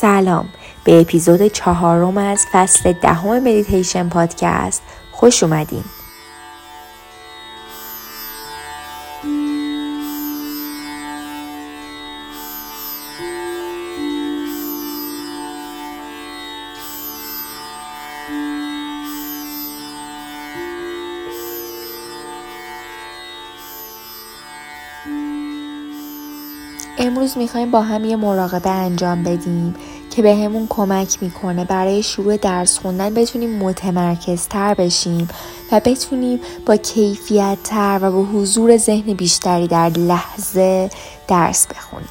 سلام. به اپیزود چهارم از فصل دهم مدیتیشن پادکست خوش اومدین. امروز می‌خوایم با هم یه مراقبه انجام بدیم که بهمون کمک می‌کنه برای شروع درس خوندن بتونیم متمرکز تر بشیم و بتونیم با کیفیت تر و با حضور ذهن بیشتری در لحظه درس بخونیم.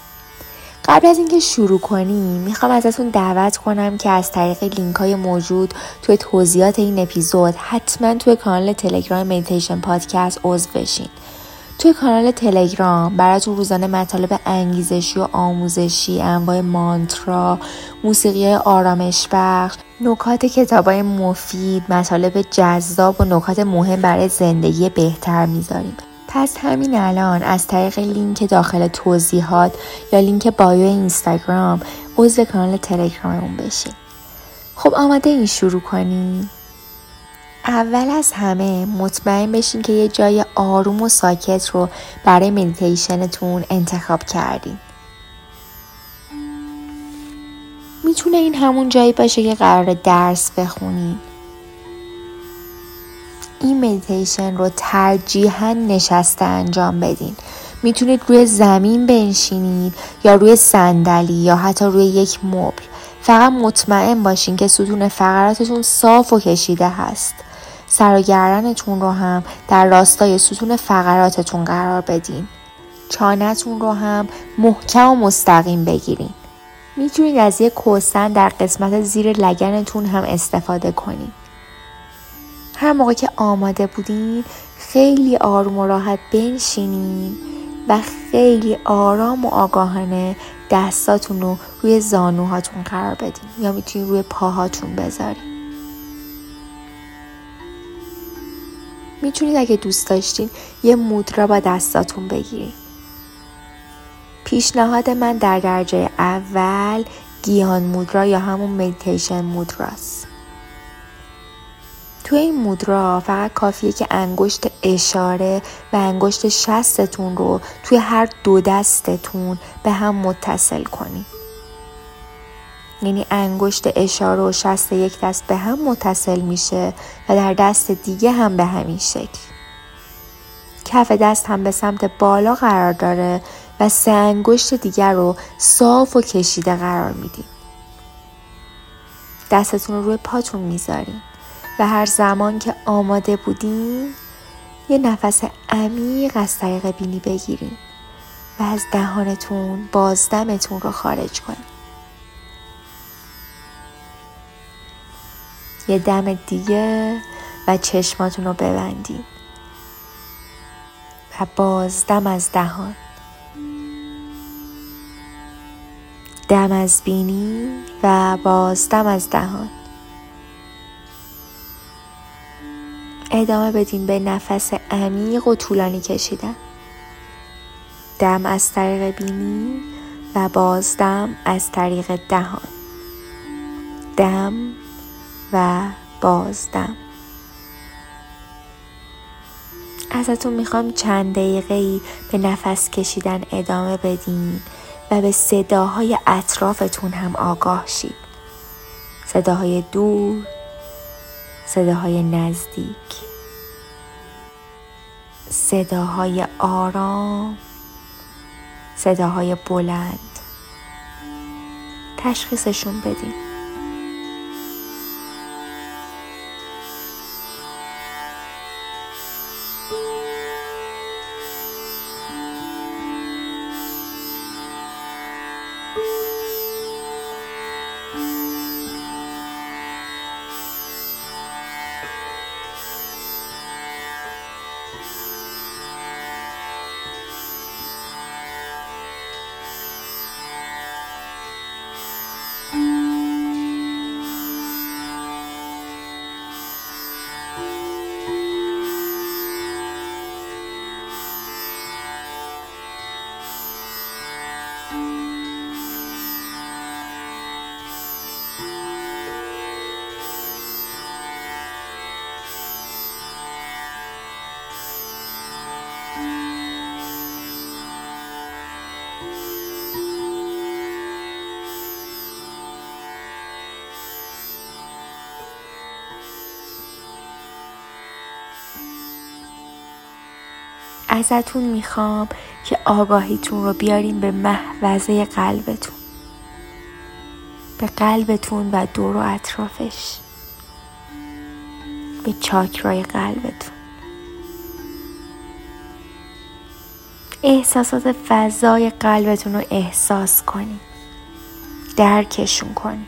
قبل از اینکه شروع کنیم می‌خوام ازتون دعوت کنم که از طریق لینک های موجود توی توضیحات این اپیزود حتما توی کانال تلگرام مدیتیشن پادکست عضو بشین. توی کانال تلگرام براتون روزانه مطالب انگیزشی و آموزشی انواع مانترا موسیقی آرامش بخش نکات کتابای مفید مطالب جذاب و نکات مهم برای زندگی بهتر می‌ذاریم. پس همین الان از طریق لینک داخل توضیحات یا لینک بایو اینستاگرام عضو کانال تلگراممون بشین. خب آماده این شروع کنیم؟ اول از همه مطمئن بشین که یه جای آروم و ساکت رو برای مدیتیشنتون انتخاب کردین. می‌تونه این همون جایی باشه که قراره درس بخونین. این مدیتیشن رو ترجیحاً نشسته انجام بدین. می‌تونید روی زمین بنشینید یا روی صندلی یا حتی روی یک مبل. فقط مطمئن باشین که ستون فقراتتون صاف و کشیده هست. سر و گردنتون رو هم در راستای ستون فقراتتون قرار بدین. چانتون رو هم محکم و مستقیم بگیرین. می‌تونید از یک کوسن در قسمت زیر لگنتون هم استفاده کنید. هر موقع که آماده بودین خیلی آروم و راحت بنشینین و خیلی آرام و آگاهانه دستاتون رو روی زانوهاتون قرار بدین یا می‌تونید روی پاهاتون بذارین. می‌تونید اگه دوست داشتین یه مودرا با دستاتون بگیرید پیشنهاد من در درجه اول گیان مودرا یا همون مدیتیشن مودراست توی این مودرا فقط کافیه که انگشت اشاره و انگشت شستتون رو توی هر دو دستتون به هم متصل کنید یعنی انگشت اشاره و شست یک دست به هم متصل میشه و در دست دیگه هم به همین شکل. کف دست هم به سمت بالا قرار داره و سه انگشت دیگر رو صاف و کشیده قرار میدیم. دستتون رو روی پاتون می‌ذارین و هر زمان که آماده بودین یه نفس عمیق از طریق بینی بگیرین و از دهانتون بازدمتون رو خارج کنین. یه دم دیگه و چشماتون رو ببندید و باز دم از دهان. دم از بینی و باز دم از دهان. ادامه بدین به نفس عمیق و طولانی کشیدن. دم از طریق بینی و بازدم از طریق دهان. دم و بازدم. ازتون می‌خوام چند دقیقه ای به نفس کشیدن ادامه بدین و به صداهای اطرافتون هم آگاه شید. صداهای دور صداهای نزدیک. صداهای آرام صداهای بلند. تشخیصشون بدین. ازتون می‌خوام که آگاهیتون رو بیاریم به محوزه قلبتون. به قلبتون و دور و اطرافش. به چاکرای قلبتون. احساسات فضای قلبتون رو احساس کنید. درکشون کنید.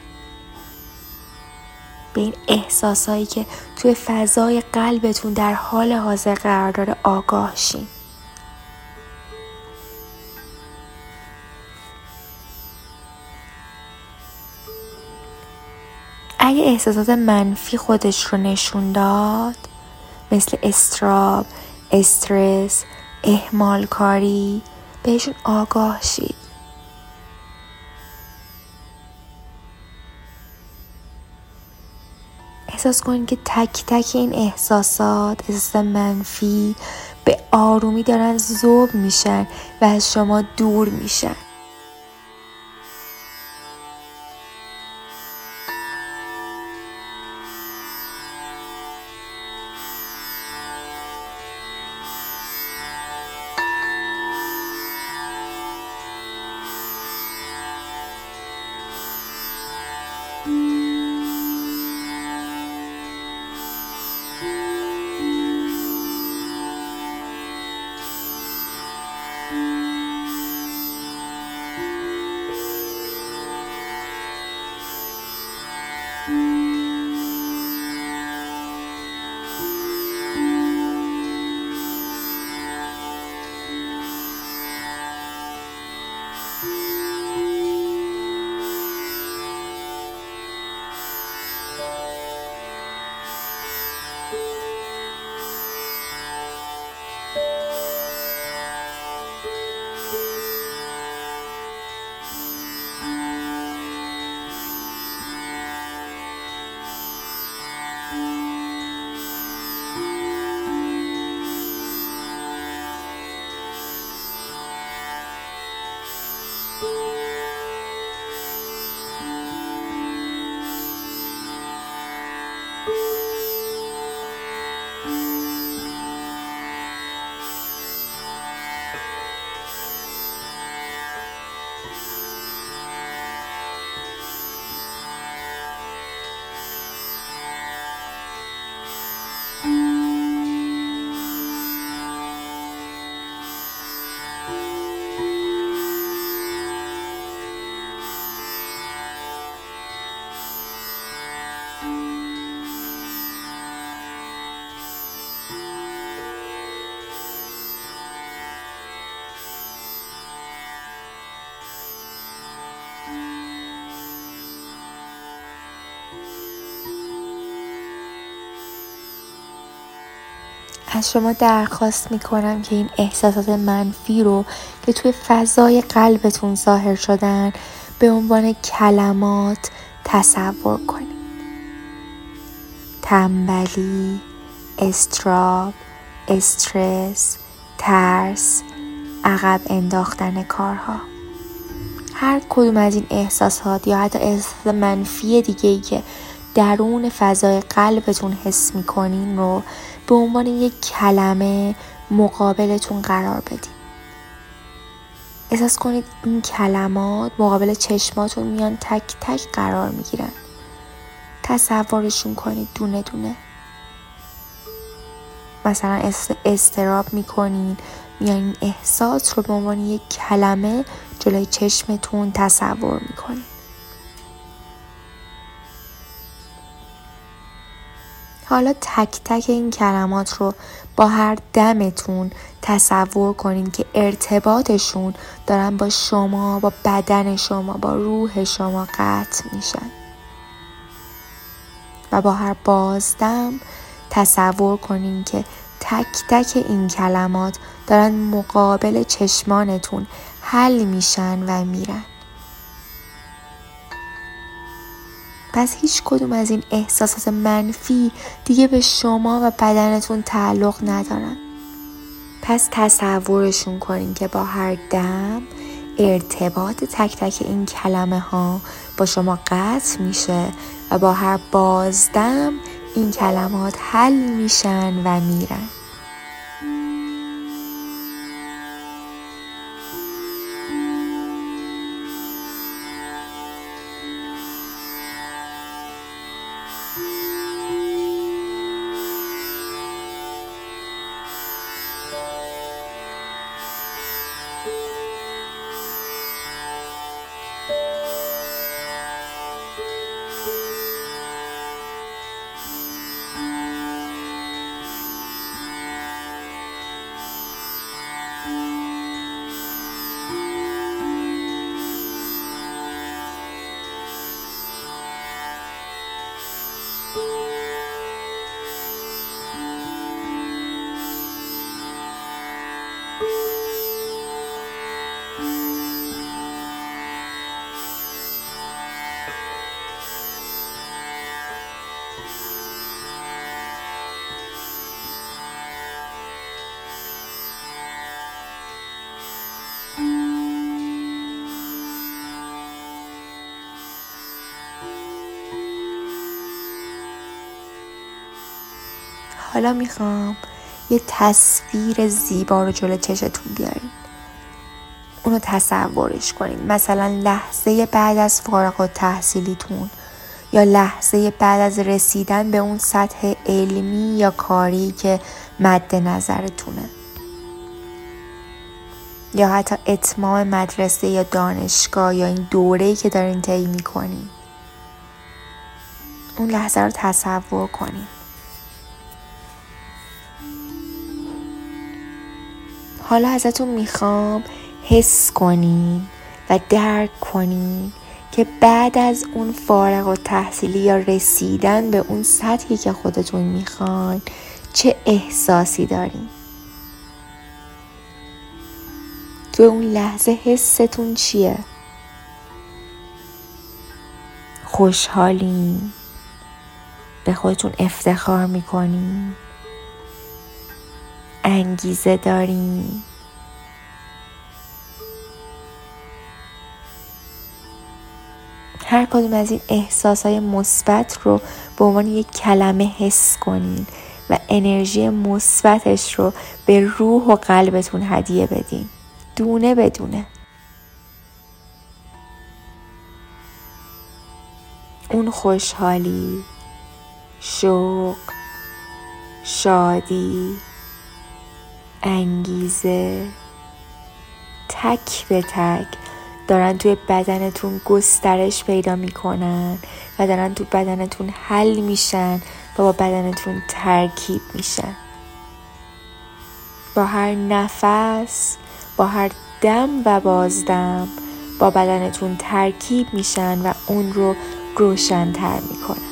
به این احساسایی که توی فضای قلبتون در حال حاضر قرار داره آگاه شین. اگه احساسات منفی خودش رو نشون داد. مثل استراب، استرس، احمال کاری بهشون آگاه شید. احساس کنید که تک تک این احساسات احساس منفی به آرومی دارن زوب میشن و از شما دور میشن. از شما درخواست می‌کنم که این احساسات منفی رو که توی فضای قلبتون ظاهر شدن به عنوان کلمات تصور کنید. تنبلی استراب استرس ترس عقب انداختن کارها. هر کدوم از این احساسات یا حتی احساس منفی دیگه ای که درون فضای قلبتون حس می‌کنین رو به عنوان یک کلمه مقابلتون قرار بدید احساس کنید این کلمات مقابل چشماتون میان تک تک قرار می‌گیرن. تصورشون کنید دونه دونه. مثلا استراب می‌کنید میان این احساس رو به عنوان یک کلمه جلوی چشمتون تصور می‌کنید حالا تک تک این کلمات رو با هر دمتون تصور کنین که ارتباطشون دارن با شما با بدن شما با روح شما قطع میشن. و با هر بازدم تصور کنین که تک تک این کلمات دارن مقابل چشمانتون حل میشن و میرن. پس هیچ کدوم از این احساسات منفی دیگه به شما و بدنتون تعلق ندارن. پس تصورشون کنین که با هر دم ارتباط تک تک این کلمه ها با شما قطع میشه و با هر بازدم این کلمات حل میشن و میرن. حالا می‌خوام یه تصویر زیبا رو جلو چشتون بیارین. اونو تصورش کنین. مثلا لحظه بعد از فارغ و تحصیلیتون یا لحظه بعد از رسیدن به اون سطح علمی یا کاری که مد نظرتونه. یا حتی اتمام مدرسه یا دانشگاه یا این دوره‌ای که دارین طی می‌کنین. اون لحظه رو تصور کنین. حالا ازتون می‌خوام حس کنین و درک کنین که بعد از اون فارغ و تحصیلی یا رسیدن به اون سطحی که خودتون می‌خواین چه احساسی دارین؟ تو اون لحظه حستون چیه؟ خوشحالین؟ به خودتون افتخار می‌کنین؟ انگیزه دارین هر کدوم از این احساس های مثبت رو به عنوان یک کلمه حس کنین و انرژی مثبتش رو به روح و قلبتون هدیه بدین. دونه بدونه اون خوشحالی شوق شادی انگیزه. تک به تک دارن توی بدنتون گسترش پیدا می‌کنن و دارن تو بدنتون حل میشن و با بدنتون ترکیب میشن. با هر نفس با هر دم و بازدم با بدنتون ترکیب میشن و اون رو روشنتر می‌کنن.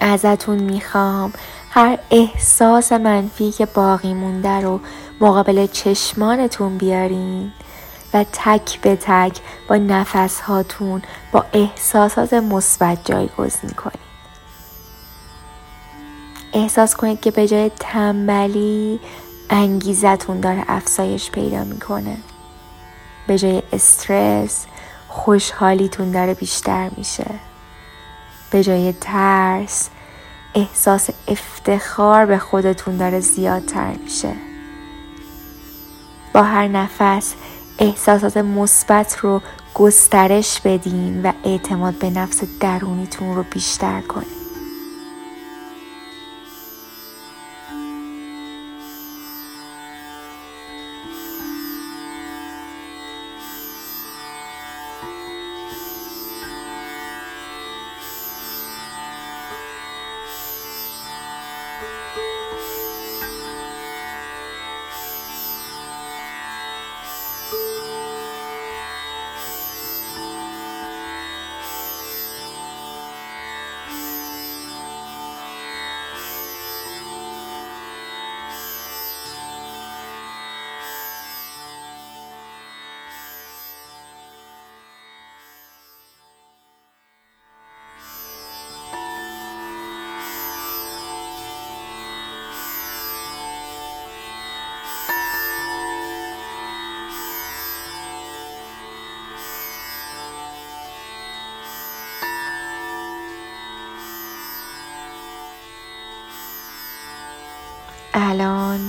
ازتون می‌خوام. هر احساس منفی که باقی مونده رو مقابل چشمانتون بیارین و تک به تک با نفس هاتون با احساسات مثبت جایگزین کنید احساس کنید که به جای تنبلی انگیزتون داره افزایش پیدا می‌کنه. به جای استرس خوشحالیتون داره بیشتر میشه. به جای ترس احساس افتخار به خودتون داره زیادتر میشه. با هر نفس احساسات مثبت رو گسترش بدین و اعتماد به نفس درونیتون رو بیشتر کنین.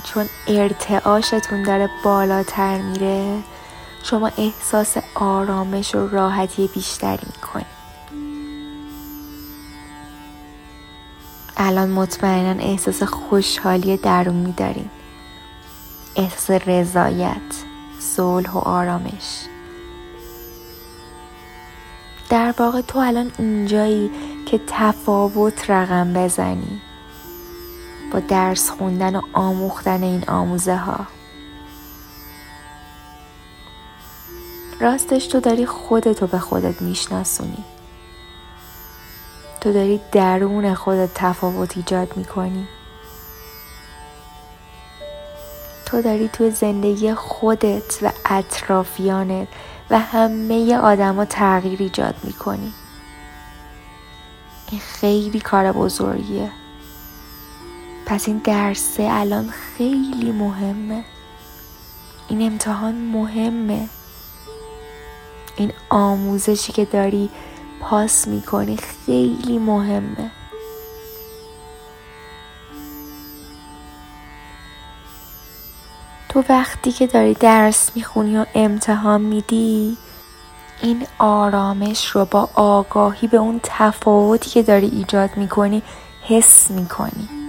چون ارتعاشتون داره بالاتر میره شما احساس آرامش و راحتی بیشتری می‌کنید الان مطمئنا احساس خوشحالی درونی دارین احساس رضایت صلح و آرامش. در واقع تو الان اینجایی که تفاوت رقم بزنی. با درس خوندن و آموختن این آموزه ها راستش تو داری خودتو به خودت میشناسونی. تو داری درون خودت تفاوت ایجاد می‌کنی. تو داری توی زندگی خودت و اطرافیانت و همه آدما تغییر ایجاد می‌کنی. این خیلی کار بزرگیه. پس این درسه الان خیلی مهمه. این امتحان مهمه. این آموزشی که داری پاس می‌کنی خیلی مهمه. تو وقتی که داری درس می‌خونی و امتحان میدی این آرامش رو با آگاهی به اون تفاوتی که داری ایجاد می‌کنی حس می‌کنی.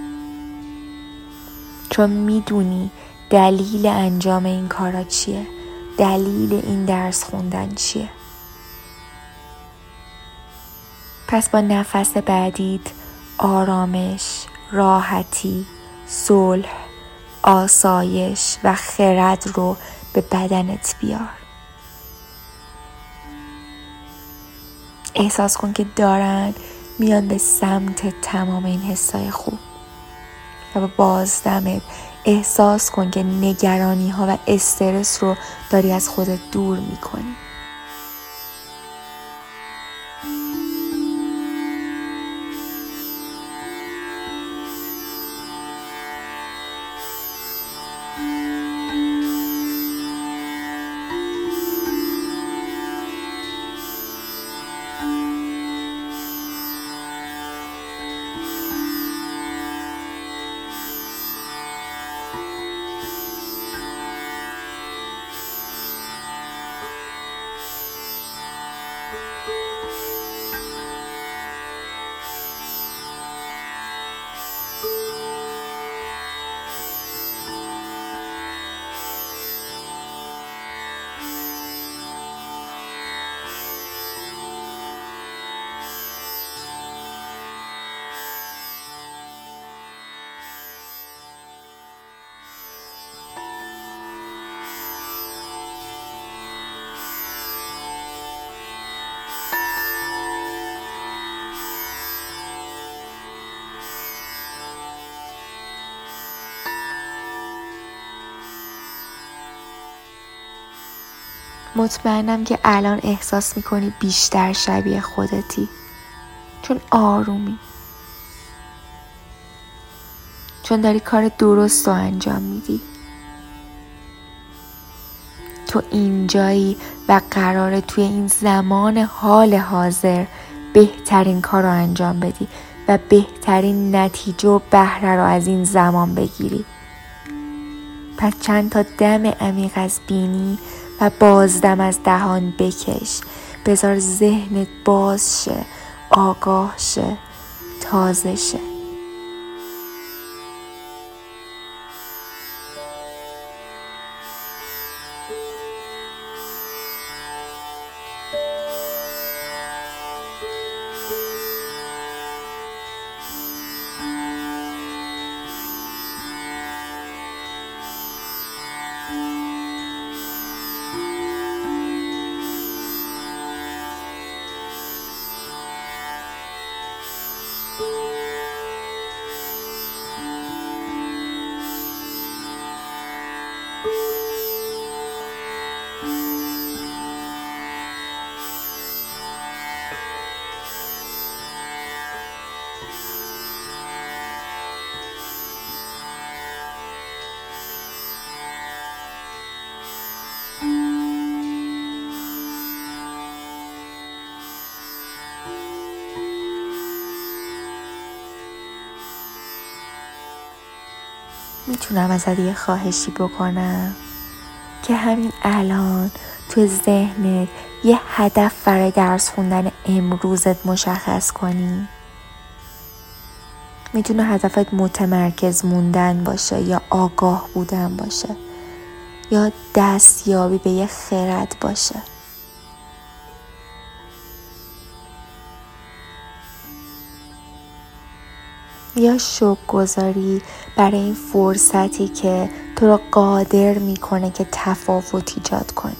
چون می‌دونی دلیل انجام این کارا چیه دلیل این درس خوندن چیه. پس با نفس بعدیت آرامش راحتی صلح آسایش و خرد رو به بدنت بیار. احساس کن که دارن میان به سمت تمام این حسای خوب. و با بازدمت. احساس کن که نگرانی ها و استرس رو داری از خودت دور می‌کنی. مطمئنم که الان احساس می‌کنی بیشتر شبیه خودتی. چون آرومی. چون داری کار درست رو انجام میدی. تو اینجایی و قراره توی این زمان حال حاضر بهترین کار رو انجام بدی و بهترین نتیجه و بهره رو از این زمان بگیری. پس چند تا دم عمیق از بینی بازدم از دهان بکش. بذار ذهنت باز شه آگاه شه تازه شه. می‌تونم ازت یه خواهشی بکنم که همین الان تو ذهنت یه هدف برای درس خوندن امروزت مشخص کنی. می‌تونه هدفت متمرکز موندن باشه یا آگاه بودن باشه یا دستیابی به یه خرد باشه. یا شک گذاری برای این فرصتی که تو را قادر می‌کنه که تفاوت ایجاد کنی.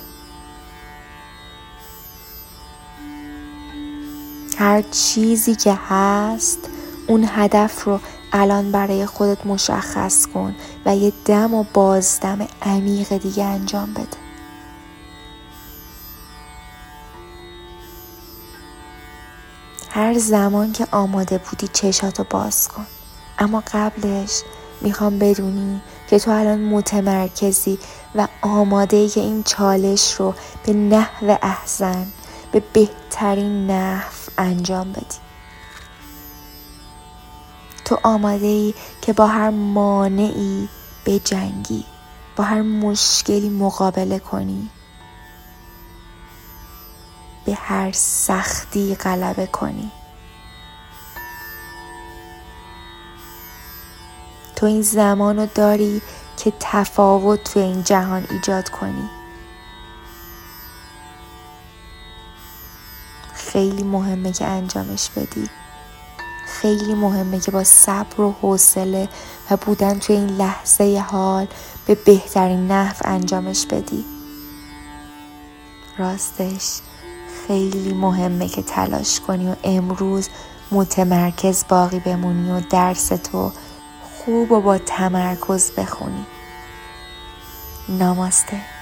هر چیزی که هست اون هدف رو الان برای خودت مشخص کن و یه دم و بازدم عمیق دیگه انجام بده. هر زمان که آماده بودی چشاتو باز کن. اما قبلش می‌خوام بدونی که تو الان متمرکزی و آماده که این چالش رو به نحو احزن به بهترین نحو انجام بدی. تو آماده ای که با هر مانعی جنگی با هر مشکلی مقابله کنی. به هر سختی غلبه کنی. تو این زمان رو داری که تفاوت تو این جهان ایجاد کنی. خیلی مهمه که انجامش بدی. خیلی مهمه که با صبر و حوصله و بودن توی این لحظه حال به بهترین نحو انجامش بدی. راستش. خیلی مهمه که تلاش کنی و امروز متمرکز باقی بمونی و درس تو خوب و با تمرکز بخونی. ناماسته